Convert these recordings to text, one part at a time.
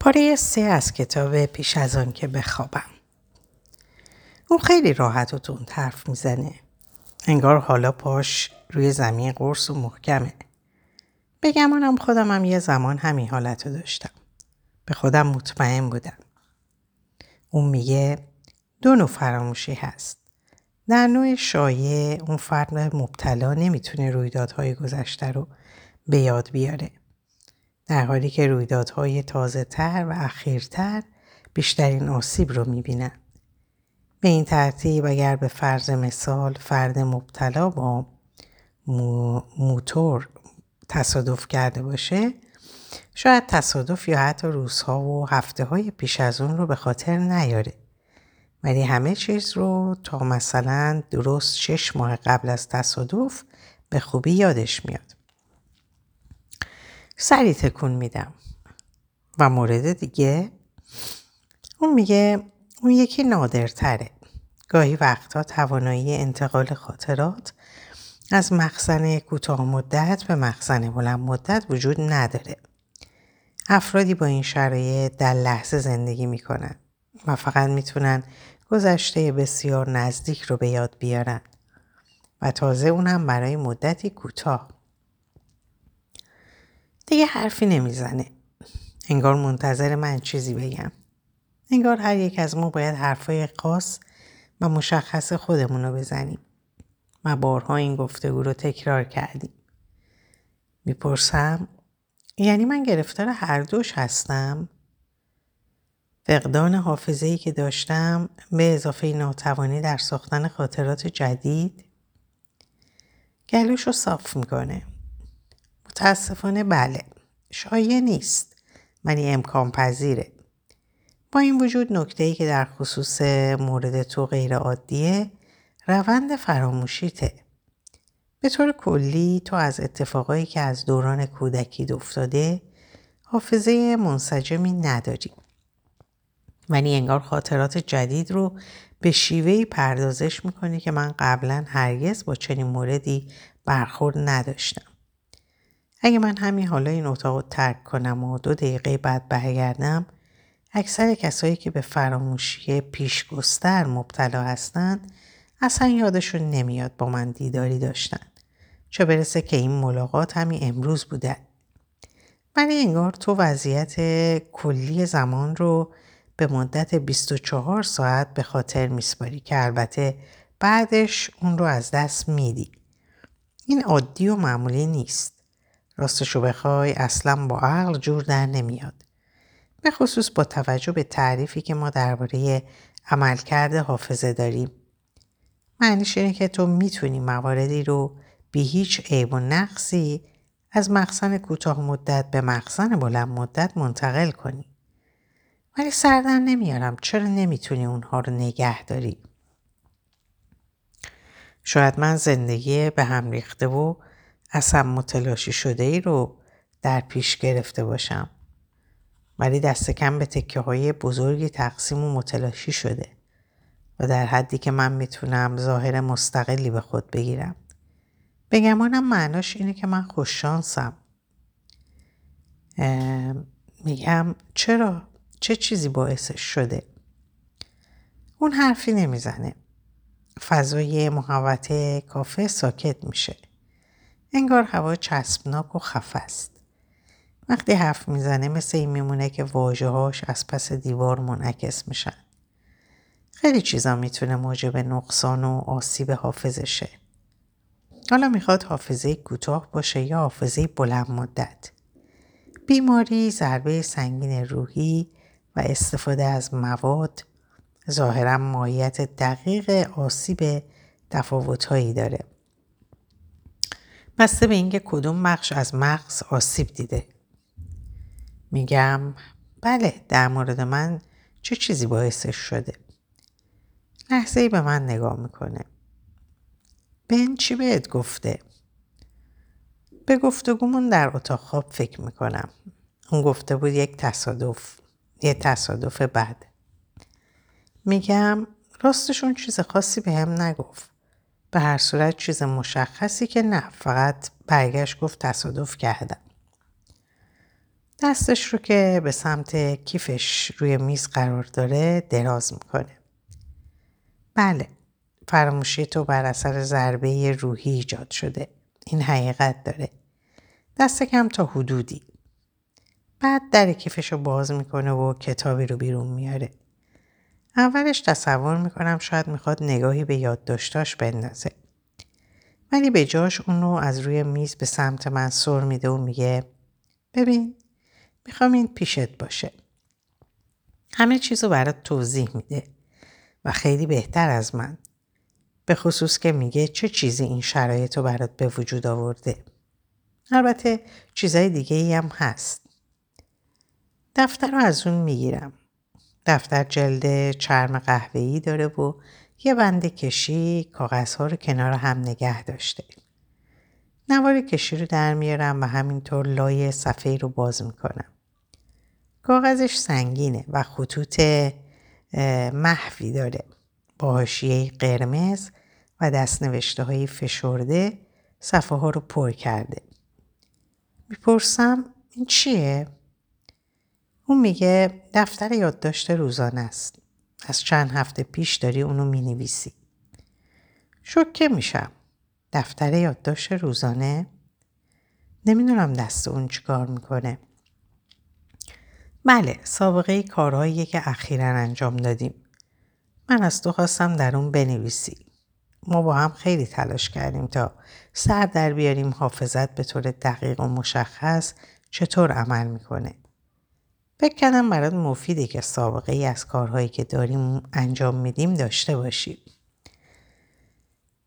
پاره سه از کتاب پیش از آن که بخوابم. اون خیلی راحت و تون حرف می‌زنه. انگار حالا پاش روی زمین قرص و محکمه. بگمانم خودم هم یه زمان همین حالت رو داشتم. به خودم مطمئن بودم. اون میگه دو نوع فراموشی هست. در نوع شایع اون فرد مبتلا نمی‌تونه رویدادهای گذشته رو به یاد بیاره. در حالی که رویدادهای تازه تر و اخیرتر بیشترین آسیب رو می‌بینن. به این ترتیب اگر به فرض مثال فرد مبتلا با موتور تصادف کرده باشه شاید تصادف یا حتی روزها و هفته های پیش از اون رو به خاطر نیاره ولی همه چیز رو تا مثلا درست شش ماه قبل از تصادف به خوبی یادش میاد سری تکون میدم. و مورد دیگه اون میگه اون یکی نادرتره. گاهی وقتها توانایی انتقال خاطرات از مخزن کوتاه مدت به مخزن بلند مدت وجود نداره. افرادی با این شرایط در لحظه زندگی می‌کنن و فقط می‌تونن گذشته بسیار نزدیک رو به یاد بیارن و تازه اونم برای مدتی کوتاه. دیگه حرفی نمی‌زنه. انگار منتظر من چیزی بگم. انگار هر یک از ما باید حرفای خاص و مشخص خودمون رو بزنیم. و بارها این گفتگو رو تکرار کردیم. می‌پرسم یعنی من گرفتار هر دوش هستم؟ فقدان حافظه که داشتم به اضافه ناتوانی در ساختن خاطرات جدید گلوش رو صاف می‌کنه متاسفانه بله شایع نیست. ولی امکان پذیره. با این وجود نکته ای که در خصوص مورد تو غیر عادیه روند فراموشیته به طور کلی تو از اتفاقایی که از دوران کودکی افتاده حافظه منسجمی نداری. ولی انگار خاطرات جدید رو به شیوهی پردازش می‌کنی که من قبلا هرگز با چنین موردی برخورد نداشتم. اگه من همین حالا این اتاق رو ترک کنم و دو دقیقه بعد برگردم اکثر کسایی که به فراموشی پیشگستر مبتلا هستند اصلا یادشون نمیاد با من دیداری داشتن. چه برسه که این ملاقات همین امروز بوده. ولی انگار تو وضعیت کلی زمان رو به مدت 24 ساعت به خاطر میسپاری که البته بعدش اون رو از دست میدی. این عادی و معمولی نیست. راستشو بخوای اصلا با عقل جور در نمیاد. به خصوص با توجه به تعریفی که ما درباره عملکرد حافظه داریم. معنیش اینه که تو می‌تونی مواردی رو بی هیچ عیب و نقصی از مخزن کوتاه مدت به مخزن بلند مدت منتقل کنی. ولی سردن نمیارم چرا نمی‌تونی اونها رو نگه داری؟ شاید من زندگی به هم ریخته و اصلا متلاشی شده ای رو در پیش گرفته باشم. ولی دست کم به تکه های بزرگی تقسیم و متلاشی شده و در حدی که من می‌تونم ظاهر مستقلی به خود بگیرم. بگمانم معناش اینه که من خوششانسم. میگم چرا؟ چه چیزی باعثش شده؟ اون حرفی نمی‌زنه. فضای محوطه کافه ساکت میشه. انگار هوا چسبناک و خفه است. وقتی حرف می‌زنه مثل این میمونه که واجههاش از پس دیوار منعکس میشن. خیلی چیزا می‌تونه موجب نقصان و آسیب حافظشه. حالا می‌خواد حافظه کوتاه باشه یا حافظه بلند مدت. بیماری، ضربه سنگین روحی و استفاده از مواد ظاهرا ماهیت دقیق آسیب تفاوتهایی داره. بسته به اینکه کدوم بخش از مغز آسیب دیده؟ میگم بله در مورد من چه چیزی باعثش شده؟ لحظه ای به من نگاه می‌کنه. بن چی بهت گفته؟ به گفتگومون در اتاق خواب فکر می‌کنم. اون گفته بود یک تصادف یه تصادف بعد میگم راستشون چیز خاصی به هم نگفت. به هر صورت چیز مشخصی که نه فقط برگشت گفت تصادف کردم دستش رو که به سمت کیفش روی میز قرار داره دراز می‌کنه. بله فراموشی تو بر اثر ضربه روحی ایجاد شده. این حقیقت داره. دست کم تا حدودی. بعد در کیفش رو باز می‌کنه و کتابی رو بیرون میاره. اولش تصور می‌کنم شاید می‌خواد نگاهی به یادداشتاش بندازه. ولی به جاش اون رو از روی میز به سمت من سر میده و میگه ببین می‌خوام این پیشت باشه. همه چیز رو برات توضیح میده و خیلی بهتر از من. به خصوص که میگه چه چیزی این شرایط رو برات به وجود آورده. البته چیزای دیگه ای هم هست. دفتر رو از اون می‌گیرم. دفتر جلد چرم قهوه‌ای داره و یه بند کشی کاغذها رو کنار هم نگه داشته. نوار کشی رو در میارم و همینطور لای صفحه رو باز می‌کنم. کاغذش سنگینه و خطوط محوی داره. با حاشیه قرمز و دستنوشته های فشرده صفحه ها رو پر کرده. می‌پرسم این چیه؟ اون میگه دفتر یادداشت روزانه است. از چند هفته پیش داری اونو می‌نویسی. شکه میشم. دفتر یادداشت روزانه؟ نمی‌دونم دست اون چیکار می‌کنه. بله سابقه کارهایی که اخیرا انجام دادیم. من از تو خواستم در اون بنویسی. ما با هم خیلی تلاش کردیم تا سر در بیاریم حافظت به طور دقیق و مشخص چطور عمل می‌کنه. فکر کردم برات مفیده که سابقه ای از کارهایی که داریم انجام میدیم داشته باشیم.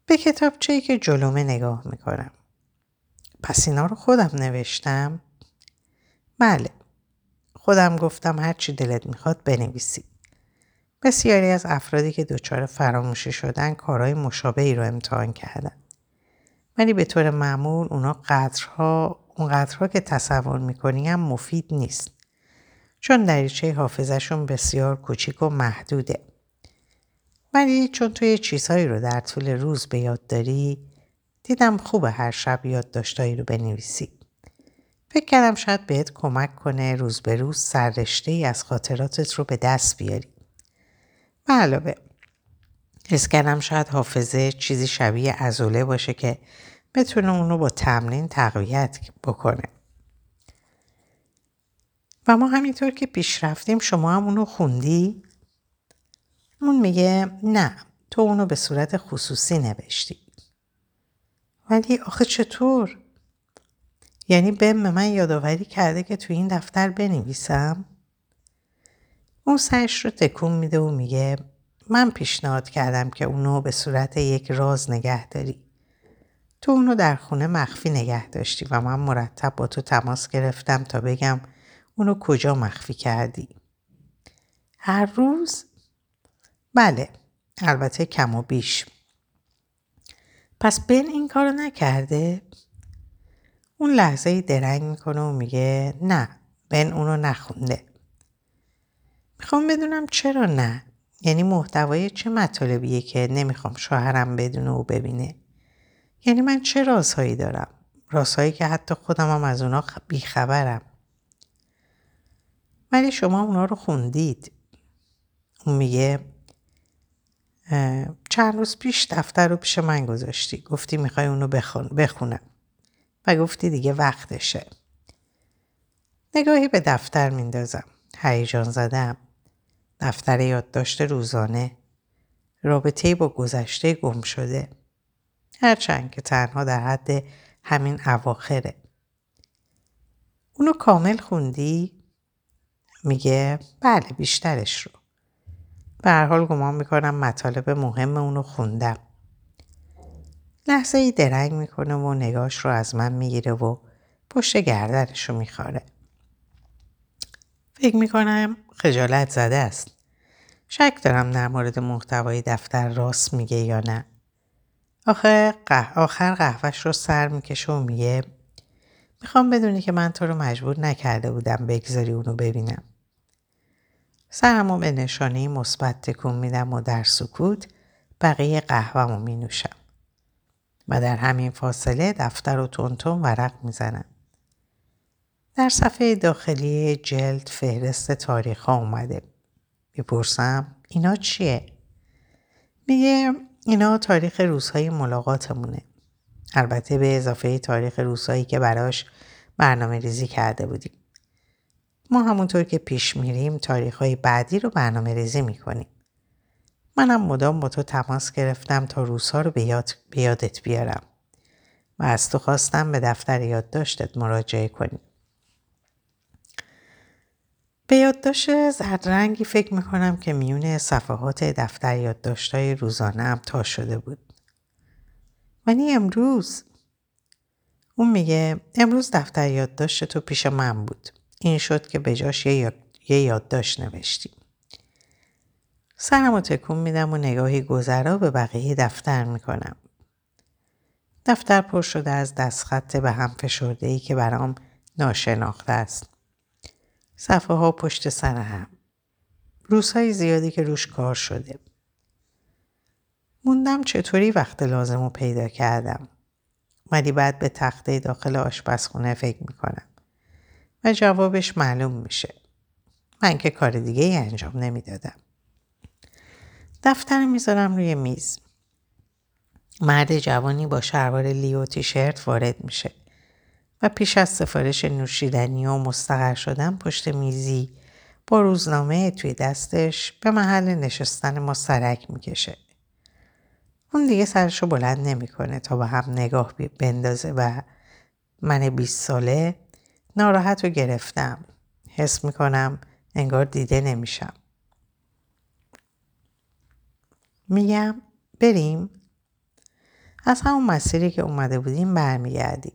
به کتابچه‌ای که جلومه نگاه می‌کنم. پس اینا رو خودم نوشتم؟ بله. خودم گفتم هرچی دلت می‌خواد بنویسی. بسیاری از افرادی که دچار فراموشی شدن کارهای مشابهی رو امتحان کردن. ولی به طور معمول اونا قدرها اون قدرها که تصور می‌کنی هم مفید نیست. چون دریچه حافظشون بسیار کوچیک و محدوده. ولی چون تو یه چیزهایی رو در طول روز به یاد داری دیدم خوبه هر شب یادداشتایی رو بنویسی. فکر کردم شاید بهت کمک کنه روز به روز سررشته ای از خاطراتت رو به دست بیاری. به علاوه حس کردم شاید حافظه چیزی شبیه ازوله باشه که بتونه اونو با تمرین تقویت بکنه. و ما همینطور که پیش رفتیم شما هم اونو خوندی؟ اون میگه نه تو اونو به صورت خصوصی نوشتی. ولی آخه چطور؟ یعنی به من یادآوری کرده که تو این دفتر بنویسم؟ اون سرش رو تکون میده و میگه من پیشنهاد کردم که اونو به صورت یک راز نگه داری. تو اونو در خونه مخفی نگه داشتی و من مرتب با تو تماس گرفتم تا بگم اونو کجا مخفی کردی؟ هر روز؟ بله البته کم و بیش پس بن این کارو نکرده؟ اون لحظه درنگ می‌کنه و میگه نه بن اونو نخونده می‌خوام بدونم چرا نه یعنی محتوای چه مطالبیه که نمی‌خوام شوهرم بدونه و ببینه یعنی من چه رازهایی دارم رازهایی که حتی خودم هم از اونا بیخبرم ولی شما اونا رو خوندید. اون میگه چند روز پیش دفتر رو پیش من گذاشتی. گفتی می‌خوای اونو بخون بخونم. و گفتی دیگه وقتشه. نگاهی به دفتر میندازم. هیجان زدم. دفتر یادداشت روزانه. رابطه با گذشته گم شده. هرچند که تنها در حد همین اواخره. اونو کامل خوندی؟ میگه بله بیشترش رو. به هر حال گمان می‌کنم مطالب مهم اونو خوندم. لحظه ای درنگ می‌کنه و نگاش رو از من می‌گیره و پشت گردنش رو میخواره. فکر می‌کنم خجالت زده است. شک دارم در مورد محتوای دفتر راست میگه یا نه. آخه آخر قهوهش رو سر می‌کشه و میگه می‌خوام بدونی که من تو رو مجبور نکرده بودم بگذاری اونو ببینم. سرمو به نشانه مثبت تکون میدم و در سکوت بقیه قهوهمو می نوشم. و در همین فاصله دفتر و تونتون ورق می‌زنم. در صفحه داخلی جلد فهرست تاریخ ها اومده. می‌پرسم اینا چیه؟ میگه اینا تاریخ روزهای ملاقاتمونه. البته به اضافه تاریخ روزهایی که براش برنامه ریزی کرده بودیم. ما همونطور که پیش میریم تاریخ های بعدی رو برنامه ریزی می‌کنیم. منم مدام با تو تماس گرفتم تا روزها رو به یادت بیارم و از تو خواستم به دفتر یادداشتت مراجعه کنی. به یادداشت زرد فکر می‌کنم که میون صفحات دفتر یادداشتهای روزانه هم تا شده بود. ولی امروز اون میگه امروز دفتر یادداشت تو پیش من بود. این شد که به جاش یه یادداشت نوشتیم. سرم و تکون میدم و نگاهی گذرا به بقیه دفتر می‌کنم. دفتر پر شده از دستخط به هم فشرده ای که برام ناشناخته است. صفحه ها پشت سر هم. روزهای زیادی که روش کار شده. موندم چطوری وقت لازم رو پیدا کردم. ولی بعد به تخته داخل آشپزخونه فکر می‌کنم. و جوابش معلوم میشه. من که کار دیگه ای انجام نمی‌دادم. دفتر می‌ذارم روی میز. مرد جوانی با شلوار لیو تیشرت وارد میشه و پیش از سفارش نوشیدنی و مستقر شدن پشت میزی با روزنامه توی دستش به محل نشستن ما سرک می‌کشه. اون دیگه سرشو بلند نمی‌کنه تا به هم نگاه بندازه و من 20 ساله ناراحت رو گرفتم. حس می‌کنم انگار دیده نمیشم. میگم بریم. از همون مسیری که اومده بودیم برمیگردیم.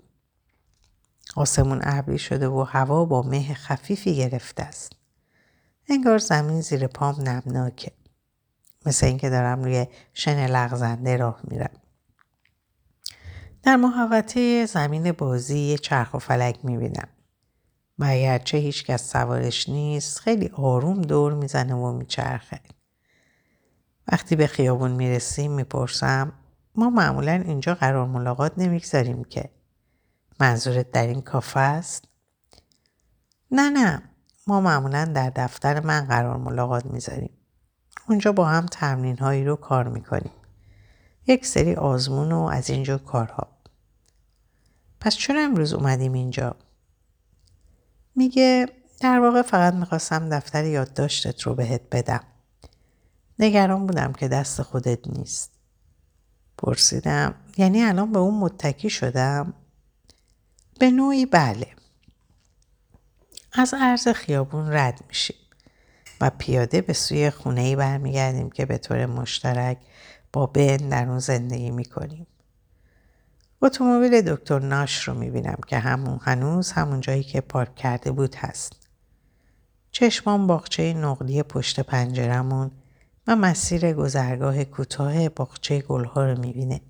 آسمون ابری شده و هوا با مه خفیفی گرفته است. انگار زمین زیر پام نمناکه. مثل اینکه دارم روی شن لغزنده راه میرم. در محوطه زمین بازی یه چرخ و فلک می‌بینم. و اگرچه هیچ کس سوارش نیست خیلی آروم دور می‌زنه و میچرخه وقتی به خیابون می‌رسیم می‌پرسم ما معمولا اینجا قرار ملاقات نمی‌گذاریم که منظورت در این کافه است؟ نه نه ما معمولا در دفتر من قرار ملاقات می‌ذاریم. اونجا با هم تمرین هایی رو کار می‌کنیم. یک سری آزمون و از اینجا کارها. پس چرا امروز اومدیم اینجا؟ میگه در واقع فقط می‌خواستم دفتر یادداشتت رو بهت بدم. نگران بودم که دست خودت نیست. پرسیدم یعنی الان به اون متکی شدم؟ به نوعی بله. از عرض خیابون رد میشیم و پیاده به سوی خونه ای برمیگردیم که به طور مشترک با بن در اون زندگی می‌کنیم. اتومبیل دکتر ناش رو می‌بینم که همون هنوز همون جایی که پارک کرده بود هست. چشمان باغچه نقلی پشت پنجرمون و مسیر گذرگاه کوتاه باغچه گلها رو می‌بینه.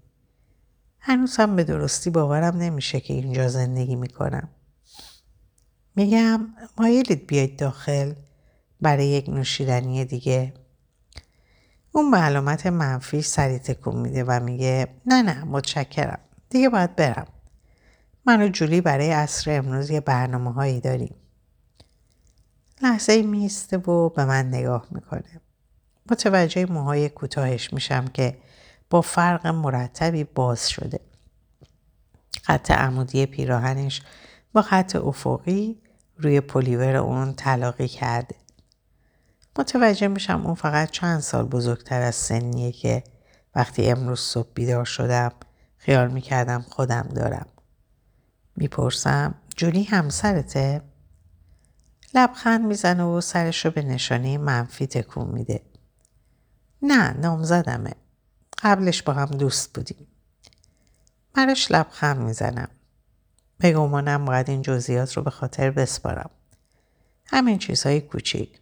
هنوز هم به درستی باورم نمیشه که اینجا زندگی می‌کنم. میگم مایلید بیاید داخل برای یک نوشیدنی دیگه. اون به علامت منفی سری تکون میده و میگه نه نه متشکرم. دیگه باید برم. من و جولی برای عصر امروز یه برنامه هایی داریم. لحظه میسته و به من نگاه می‌کنه. متوجه موهای کوتاهش میشم که با فرق مرتبی باز شده. خط عمودی پیراهنش با خط افقی روی پلیور اون تلاقی کرده. متوجه میشم اون فقط چند سال بزرگتر از سنیه که وقتی امروز صبح بیدار شدم خیال می‌کردم خودم دارم. می‌پرسم جولی همسرته؟ لبخند می‌زنه و سرش رو به نشانه منفی تکون میده. نه نامزدمه. قبلش با هم دوست بودیم. براش لبخند می‌زنم. به گمانم باید این جزئیات رو به خاطر بسپارم. همین چیزهای کوچیک.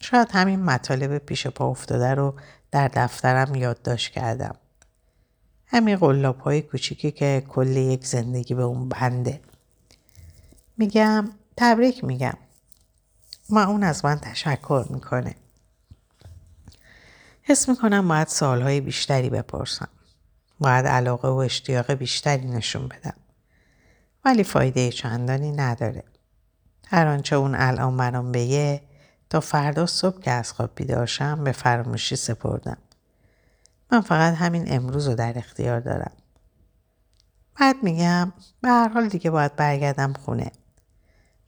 شاید همین مطالب پیش پا افتاده رو در دفترم یادداشت کردم. همین قلاب های کوچیکی که کل یک زندگی به اون بنده. میگم تبریک میگم. ما اون از من تشکر می‌کنه. حس می‌کنم باید سالهای بیشتری بپرسم. باید علاقه و اشتیاق بیشتری نشون بدم. ولی فایده چندانی نداره. هر آنچه اون الان برام بگه تا فردا صبح که از خواب بیدارشم به فراموشی سپردم. من فقط همین امروز رو در اختیار دارم. بعد میگم به هر حال دیگه باید برگردم خونه.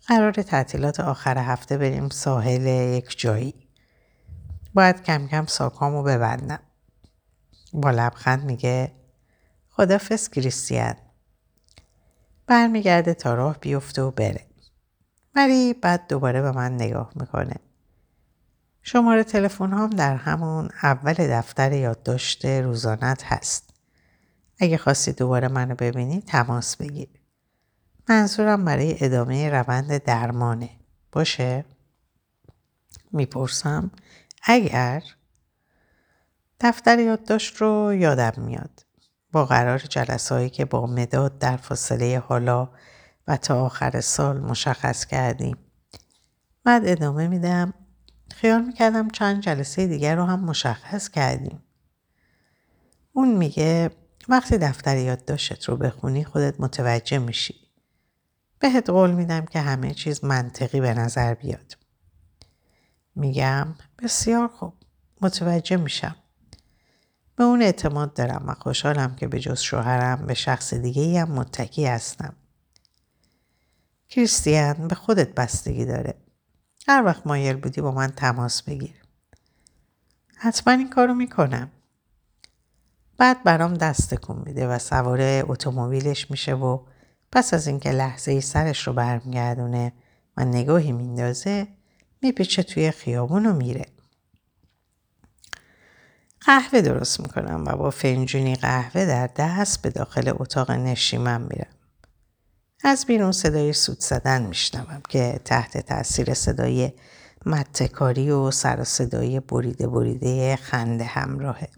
قرار تعطیلات آخر هفته بریم ساحل یک جایی. باید کم کم ساکامو ببندم. با لبخند میگه خدافز کریستیان. برمیگرده تا راه بیفته و بره. ولی بعد دوباره به من نگاه می‌کنه. شماره تلفن هم در همون اول دفتر یادداشت روزانت هست. اگه خواستی دوباره منو ببینی تماس بگیر. منظورم برای ادامه روند درمانه. باشه؟ می‌پرسم اگر دفتر یادداشت رو یادم میاد. با قرار جلسه هایی که با مداد در فاصله حالا و تا آخر سال مشخص کردیم. بعد ادامه میدم خیال می‌کردم چند جلسه دیگر رو هم مشخص کردیم. اون میگه وقتی دفتر یادداشتت رو بخونی خودت متوجه میشی. بهت قول میدم که همه چیز منطقی به نظر بیاد. میگم بسیار خوب متوجه میشم. به اون اعتماد دارم و خوشحالم که به جز شوهرم به شخص دیگه هم متکی هستم. کریستیان به خودت بستگی داره. هر وقت مایل بودی با من تماس بگیر. حتما این کارو می‌کنم. بعد برام دست کن میده و سوار اتومبیلش میشه و پس از اینکه لحظه ای سرش رو برمیگردونه و نگاهی میندازه میپیچه توی خیابون و میره. قهوه درست می‌کنم و با فنجونی قهوه در دست به داخل اتاق نشیمم میرم. از بیرون صدای سود زدن میشنوم که تحت تاثیر صدای متکاری و سر صدای بریده بریده خنده همراهه.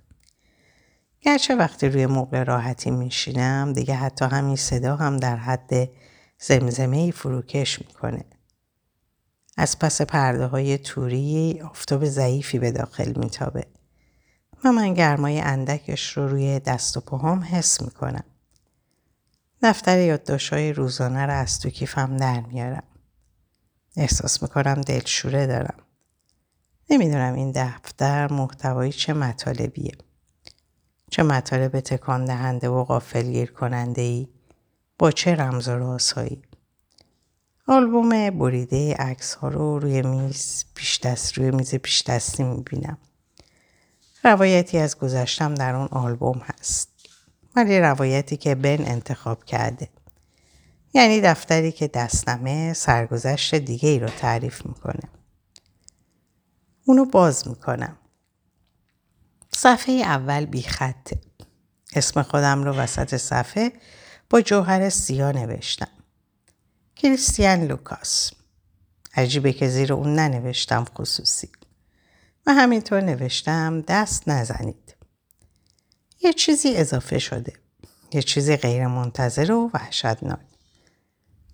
گرچه وقتی روی مبل راحتی میشینم دیگه حتی همین صدا هم در حد زمزمه ای فروکش می‌کنه. از پس پرده های توری آفتاب ضعیفی به داخل میتابه و من گرمای اندکش رو روی دست و پاهام حس می‌کنم. دفتر یادداشت‌های روزانه رو از تو کیفم در میارم. احساس می‌کنم دلشوره دارم. نمی‌دونم این دفتر محتوایی چه مطالبیه. چه مطالب تکان دهنده و غافلگیر کننده ای با چه رمز و رازهایی. آلبوم بریده عکس ها رو روی میز پیش دست روی میز پیش دستی می‌بینم. روایتی از گذشتم در اون آلبوم هست. ولی روایتی که بن انتخاب کرده. یعنی دفتری که دستنمه سرگذشت دیگه ای رو تعریف می‌کنه. اونو باز می‌کنم. صفحه اول بی خطه. اسم خودم رو وسط صفحه با جوهر سیاه نوشتم. کریستیان لوکاس. عجیبه که زیر اون ننوشتم خصوصی. و همینطور نوشتم دست نزنید. یه چیزی اضافه شده. یه چیزی غیر منتظر و وحشتناک.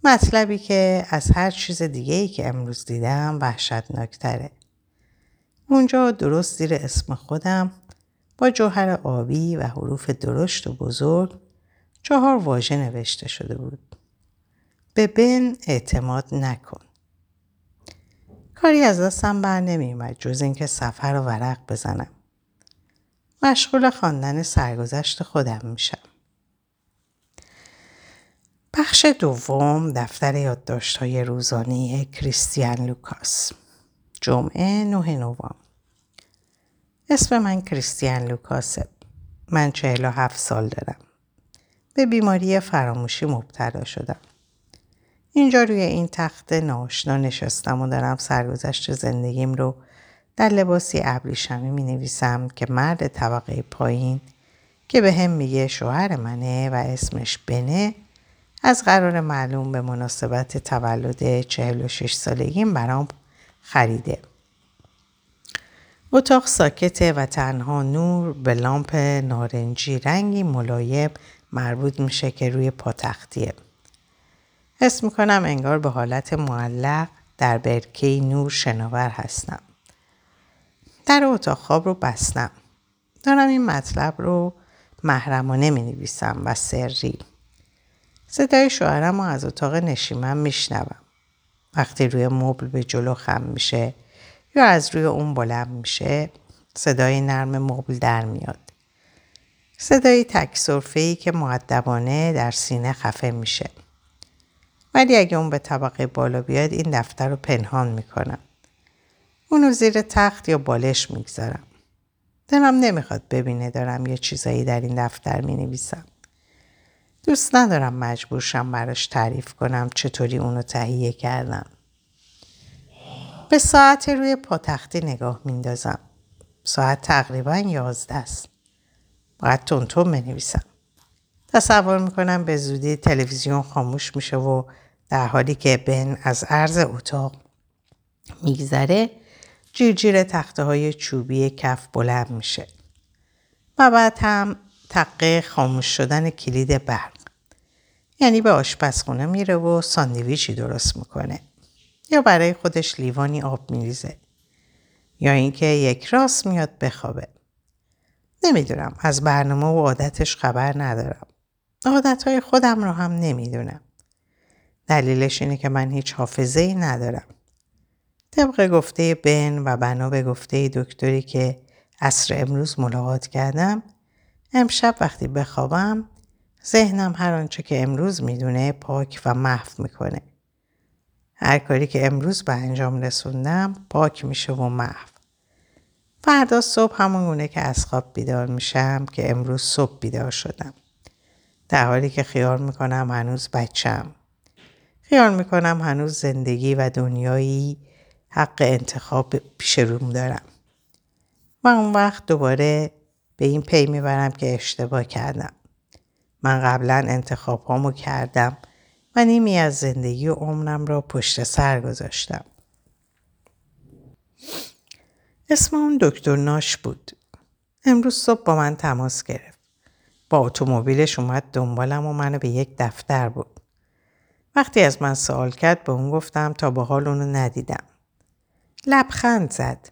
مطلبی که از هر چیز دیگه ای که امروز دیدم وحشتناکتره. اونجا درست زیر اسم خودم با جوهر آبی و حروف درشت و بزرگ چهار واژه نوشته شده بود. به بن اعتماد نکن. کاری از دستم بر نمیومد جز اینکه سفر و ورق بزنم. مشغول خواندن سرگذشت خودم میشم. بخش دوم دفتر یادداشت های روزانه کریستیان لوکاس. جمعه 9 نوامبر. اسم من کریستیان لوکاسه من 47 سال دارم. به بیماری فراموشی مبتلا شدم. اینجا روی این تخت ناشنا نشستم و دارم سرگذشت زندگیم رو در لباسی ابریشمی می نویسم که مرد طبقه پایین که به هم میگه شوهر منه و اسمش بنه از قرار معلوم به مناسبت تولد 46 سالگیم برام خریده. اتاق ساکته و تنها نور به لامپ نارنجی رنگی ملایم مربوط میشه که روی پاتختیه. حس می‌کنم انگار به حالت معلق در برکه نور شناور هستم. در اتاق خواب رو بستم. دارم این مطلب رو محرمانه می نویسم و سری. صدای شوهرم رو از اتاق نشیمم میشنوم. وقتی روی مبل به جلو خم میشه یا از روی اون بلند میشه صدای نرم مبل در میاد. صدای تک ای که معدبانه در سینه خفه میشه. ولی اگه اون به طبقه بالا بیاد این دفتر رو پنهان می‌کنم. اونو زیر تخت یا بالش می‌گذارم. دلم نمی‌خواد ببینه دارم یه چیزایی در این دفتر می نویسم. دوست ندارم مجبورشم براش تعریف کنم چطوری اونو تهیه کردم. به ساعت روی پاتختی نگاه میندازم. ساعت تقریبا یازده است. باید تونتون بنویسم. تصور می‌کنم به زودی تلویزیون خاموش میشه و در حالی که بن از عرض اتاق میگذره جیرجیر تخته های چوبی کف بلند میشه. و بعد هم تقه خاموش شدن کلید برق. یعنی به آشپزخونه میره و ساندویچی درست می‌کنه. یا برای خودش لیوانی آب میریزه. یا اینکه یک راست میاد بخوابه. نمی‌دونم از برنامه و عادتش خبر ندارم. عادتهای خودم رو هم نمی‌دونم. دلیلش اینه که من هیچ حافظه ای ندارم. طبق گفته بن و بنا به گفته دکتری که عصر امروز ملاقات کردم امشب وقتی بخوابم ذهنم هر آنچه که امروز می‌دونه پاک و محو می‌کنه. هر کاری که امروز به انجام رسوندم پاک میشه و محو. فردا صبح همون که از خواب بیدار میشم که امروز صبح بیدار شدم. در حالی که خیال می‌کنم هنوز بچم. خیال می‌کنم هنوز زندگی و دنیایی حق انتخاب پیش روم دارم. و اون وقت دوباره به این پی می‌برم که اشتباه کردم. من قبلا انتخاب هامو کردم و نیمی از زندگی و عمرم را پشت سر گذاشتم. اسم اون دکتر ناش بود. امروز صبح با من تماس گرفت. با اتومبیلش اومد دنبالم و منو به یک دفتر بود. وقتی از من سوال کرد به اون گفتم تا به حال اونو ندیدم. لبخند زد.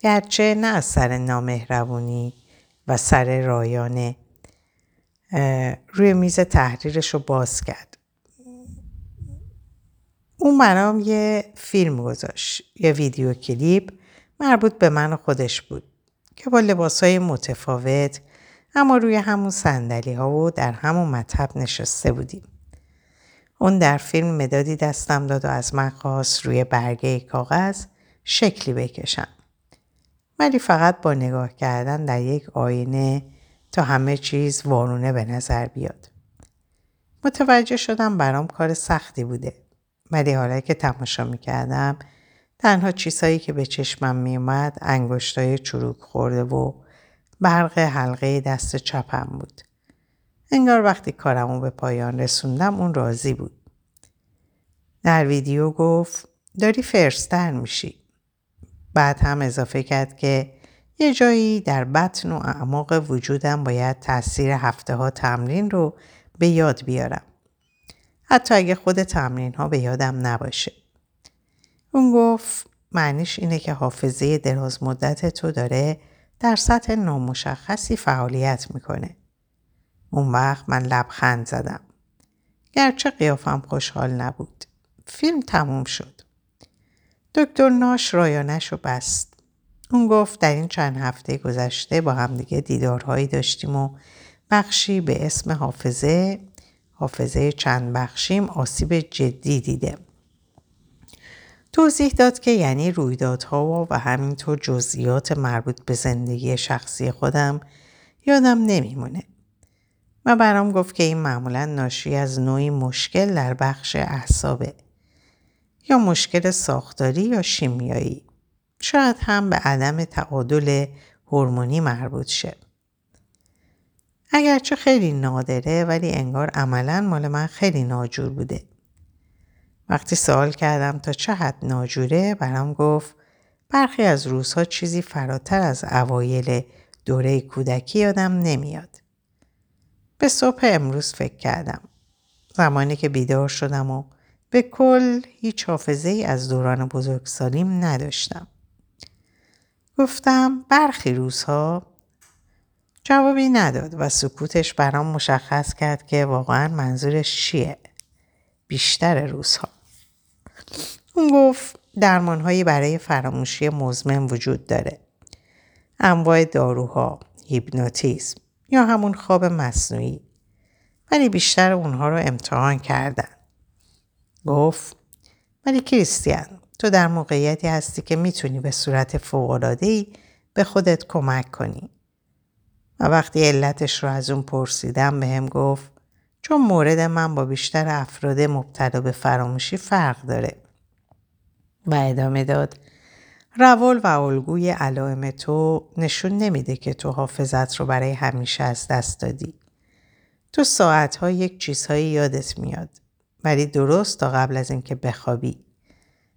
گرچه نه از سر نامهربونی و سر رایانه روی میز تحریرش رو باز کرد. اون برام یه فیلم گذاشت. یه ویدیو کلیپ مربوط به من و خودش بود که با لباس های متفاوت اما روی همون سندلی ها و در همون مطب نشسته بودیم. اون در فیلم مدادی دستم داد و از من خواست روی برگه کاغذ شکلی بکشم. ولی فقط با نگاه کردن در یک آینه تا همه چیز وارونه به نظر بیاد. متوجه شدم برام کار سختی بوده. ولی حالا که تماشا می‌کردم تنها چیزهایی که به چشمم میومد انگشتای چروک خورده و برق حلقه دست چپم بود. انگار وقتی کارمو به پایان رسوندم اون راضی بود. در ویدیو گفت داری فرستر میشی. بعد هم اضافه کرد که یه جایی در بطن و اعماق وجودم باید تاثیر هفته ها تمرین رو به یاد بیارم. حتی اگه خود تمرین ها به یادم نباشه. اون گفت معنیش اینه که حافظه دراز مدت تو داره در سطح نامشخصی فعالیت می‌کنه. اون وقت من لبخند زدم. گرچه قیافم خوشحال نبود. فیلم تموم شد. دکتر ناش رایانش رو بست. اون گفت در این چند هفته گذشته با همدیگه دیدارهایی داشتیم و بخشی به اسم حافظه حافظه چند بخشیم آسیب جدی دیده. توضیح داد که یعنی رویدادها و همینطور جزئیات مربوط به زندگی شخصی خودم یادم نمیمونه. و برام گفت که این معمولا ناشی از نوعی مشکل در بخش اعصابه یا مشکل ساختاری یا شیمیایی. شاید هم به عدم تعادل هورمونی مربوط شه. اگرچه خیلی نادره ولی انگار عملا مال من خیلی ناجور بوده. وقتی سوال کردم تا چه حد ناجوره برام گفت برخی از روزها چیزی فراتر از اوایل دوره کودکی یادم نمیاد. به صبح امروز فکر کردم. زمانی که بیدار شدم و به کل هیچ حافظه ای از دوران بزرگسالیم نداشتم. گفتم برخی روزها جوابی نداد و سکوتش برام مشخص کرد که واقعا منظورش چیه. بیشتر روزها. اون گفت درمانهایی برای فراموشی مزمن وجود داره. انواع داروها، هیپنوتیزم یا همون خواب مصنوعی. ولی بیشتر اونها رو امتحان کردن. گفت ولی کریستیان تو در موقعیتی هستی که می‌تونی به صورت فوقلادهی به خودت کمک کنی. و وقتی علتش رو از اون پرسیدم به هم گفت چون مورد من با بیشتر افراد مبتلا به فراموشی فرق داره. و ادامه داد روال و الگوی علائم تو نشون نمیده که تو حافظت رو برای همیشه از دست دادی. تو ساعتها یک چیزهایی یادت میاد ولی درست تا قبل از اینکه بخوابی.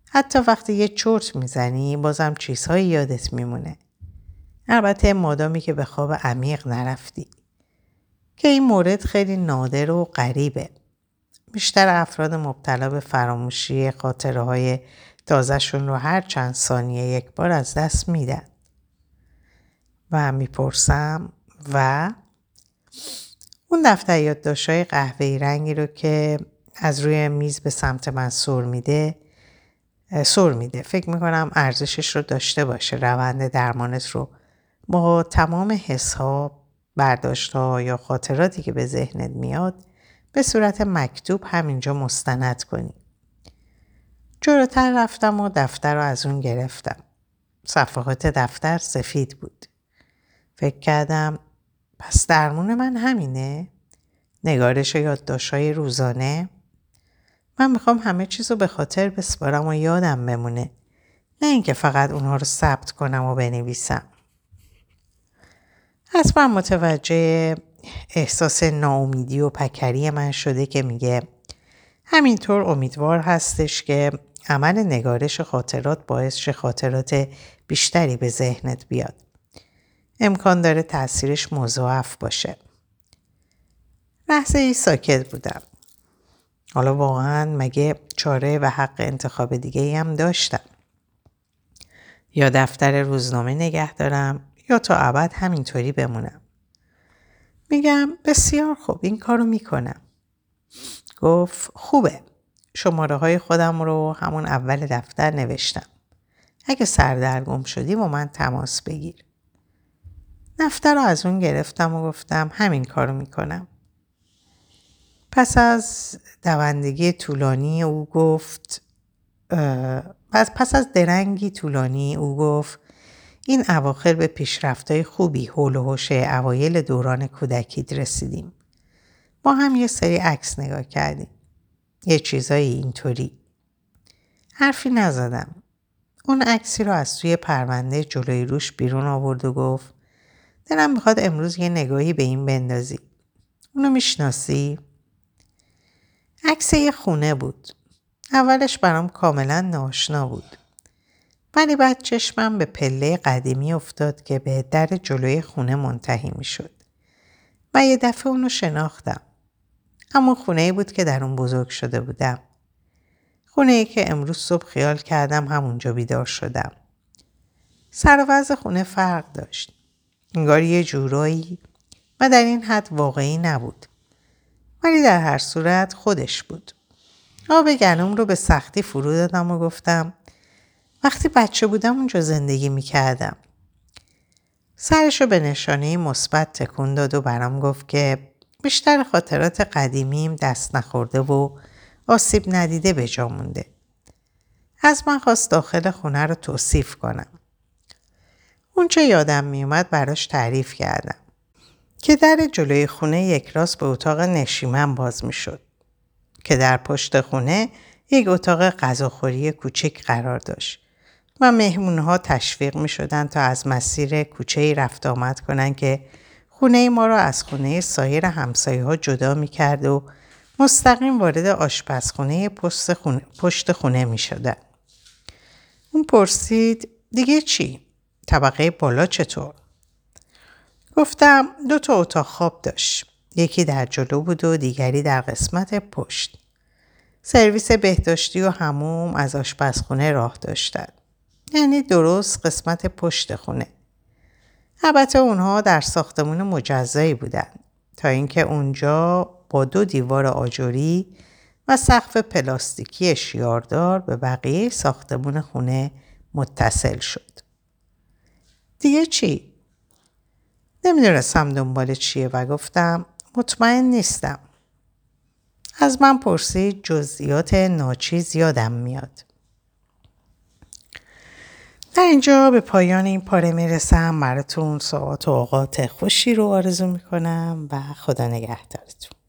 حتی وقتی یه چرت می‌زنی بازم چیزهایی یادت میمونه. البته مادامی که به خواب عمیق نرفتی. که این مورد خیلی نادر و غریبه. بیشتر افراد مبتلا به فراموشی خاطره های تازهشون رو هر چند ثانیه یک بار از دست میدن. و می‌پرسم و اون دفتر یادداشت‌های قهوه‌ای رنگی رو که از روی میز به سمت من سر میده سر میده فکر می‌کنم ارزشش رو داشته باشه روند درمانت رو با تمام حس ها برداشت ها یا خاطراتی که به ذهنت میاد به صورت مکتوب همینجا مستند کنی. جلوتر رفتم و دفتر رو از اون گرفتم. صفحات دفتر سفید بود. فکر کردم پس درمون من همینه؟ نگارش و های روزانه؟ من می‌خوام همه چیز رو به خاطر بسپارم و یادم بمونه. نه اینکه فقط اونها رو ثبت کنم و بنویسم. حتما متوجه احساس ناامیدی و پکری من شده که میگه همینطور امیدوار هستش که عمل نگارش خاطرات باعث خاطرات بیشتری به ذهنت بیاد. امکان داره تاثیرش مضاعف باشه. لحظه ای ساکت بودم. حالا واقعا مگه چاره و حق انتخاب دیگه ای هم داشتم. یا دفتر روزنامه نگه دارم یا تا ابد همینطوری بمونم. میگم بسیار خوب این کارو می‌کنم. گفت خوبه. شماره های خودم رو همون اول دفتر نوشتم. اگه سردرگم شدی با من تماس بگیر. دفتر رو از اون گرفتم و گفتم همین کارو می‌کنم. پس از دوندگی طولانی او گفت پس, پس از درنگی طولانی او گفت این اواخر به پیشرفتهای خوبی حول و حوش اوایل دوران کودکید رسیدیم. ما هم یه سری عکس نگاه کردیم. یه چیزایی اینطوری. حرفی نزدم. اون عکسی رو از توی پرونده جلوی روش بیرون آورد و گفت دلم می‌خواد امروز یه نگاهی به این بندازی. اونو می‌شناسی؟ عکس یه خونه بود. اولش برام کاملا ناشنا بود. ولی بعد چشمم به پله قدیمی افتاد که به در جلوی خونه منتهی می شد. و یه دفعه اونو شناختم. اما خونه بود که در اون بزرگ شده بودم. خونه ای که امروز صبح خیال کردم همونجا بیدار شدم. سر و خونه فرق داشت. انگار یه جورایی و در این حد واقعی نبود. ولی در هر صورت خودش بود. آب گلوم رو به سختی فرو دادم و گفتم وقتی بچه بودم اونجا زندگی می‌کردم. سرش رو به نشانه مثبت تکون داد و برام گفت که بیشتر خاطرات قدیمیم دست نخورده و آسیب ندیده به جا مونده. از من خواست داخل خونه رو توصیف کنم. اونچه یادم میومد براش تعریف کردم. که در جلوی خونه یک راست به اتاق نشیمن باز می‌شد. که در پشت خونه یک اتاق غذاخوری کوچک قرار داشت. و مهمونها تشویق می شدن تا از مسیر کوچه رفت آمد کنن که خونه ما را از خونه سایر همسایه ها جدا می کرد و مستقیم وارد آشپزخونه پشت خونه, پشت خونه می شدن. اون پرسید دیگه چی؟ طبقه بالا چطور؟ گفتم دو تا اتاق خواب داشت. یکی در جلو بود و دیگری در قسمت پشت. سرویس بهداشتی و هموم از آشپزخونه راه داشتند. یعنی درست قسمت پشت خونه. البته اونها در ساختمون مجزایی بودن تا اینکه اونجا با دو دیوار آجوری و سقف پلاستیکی شیاردار به بقیه ساختمون خونه متصل شد. دیگه چی؟ نمی‌دونستم دنبال چیه و گفتم مطمئن نیستم. از من پرسید جزئیات ناچیز یادم میاد. در اینجا به پایان این پاره می‌رسم براتون ساعت و اوقات خوشی رو آرزو می‌کنم و خدا نگهدارتون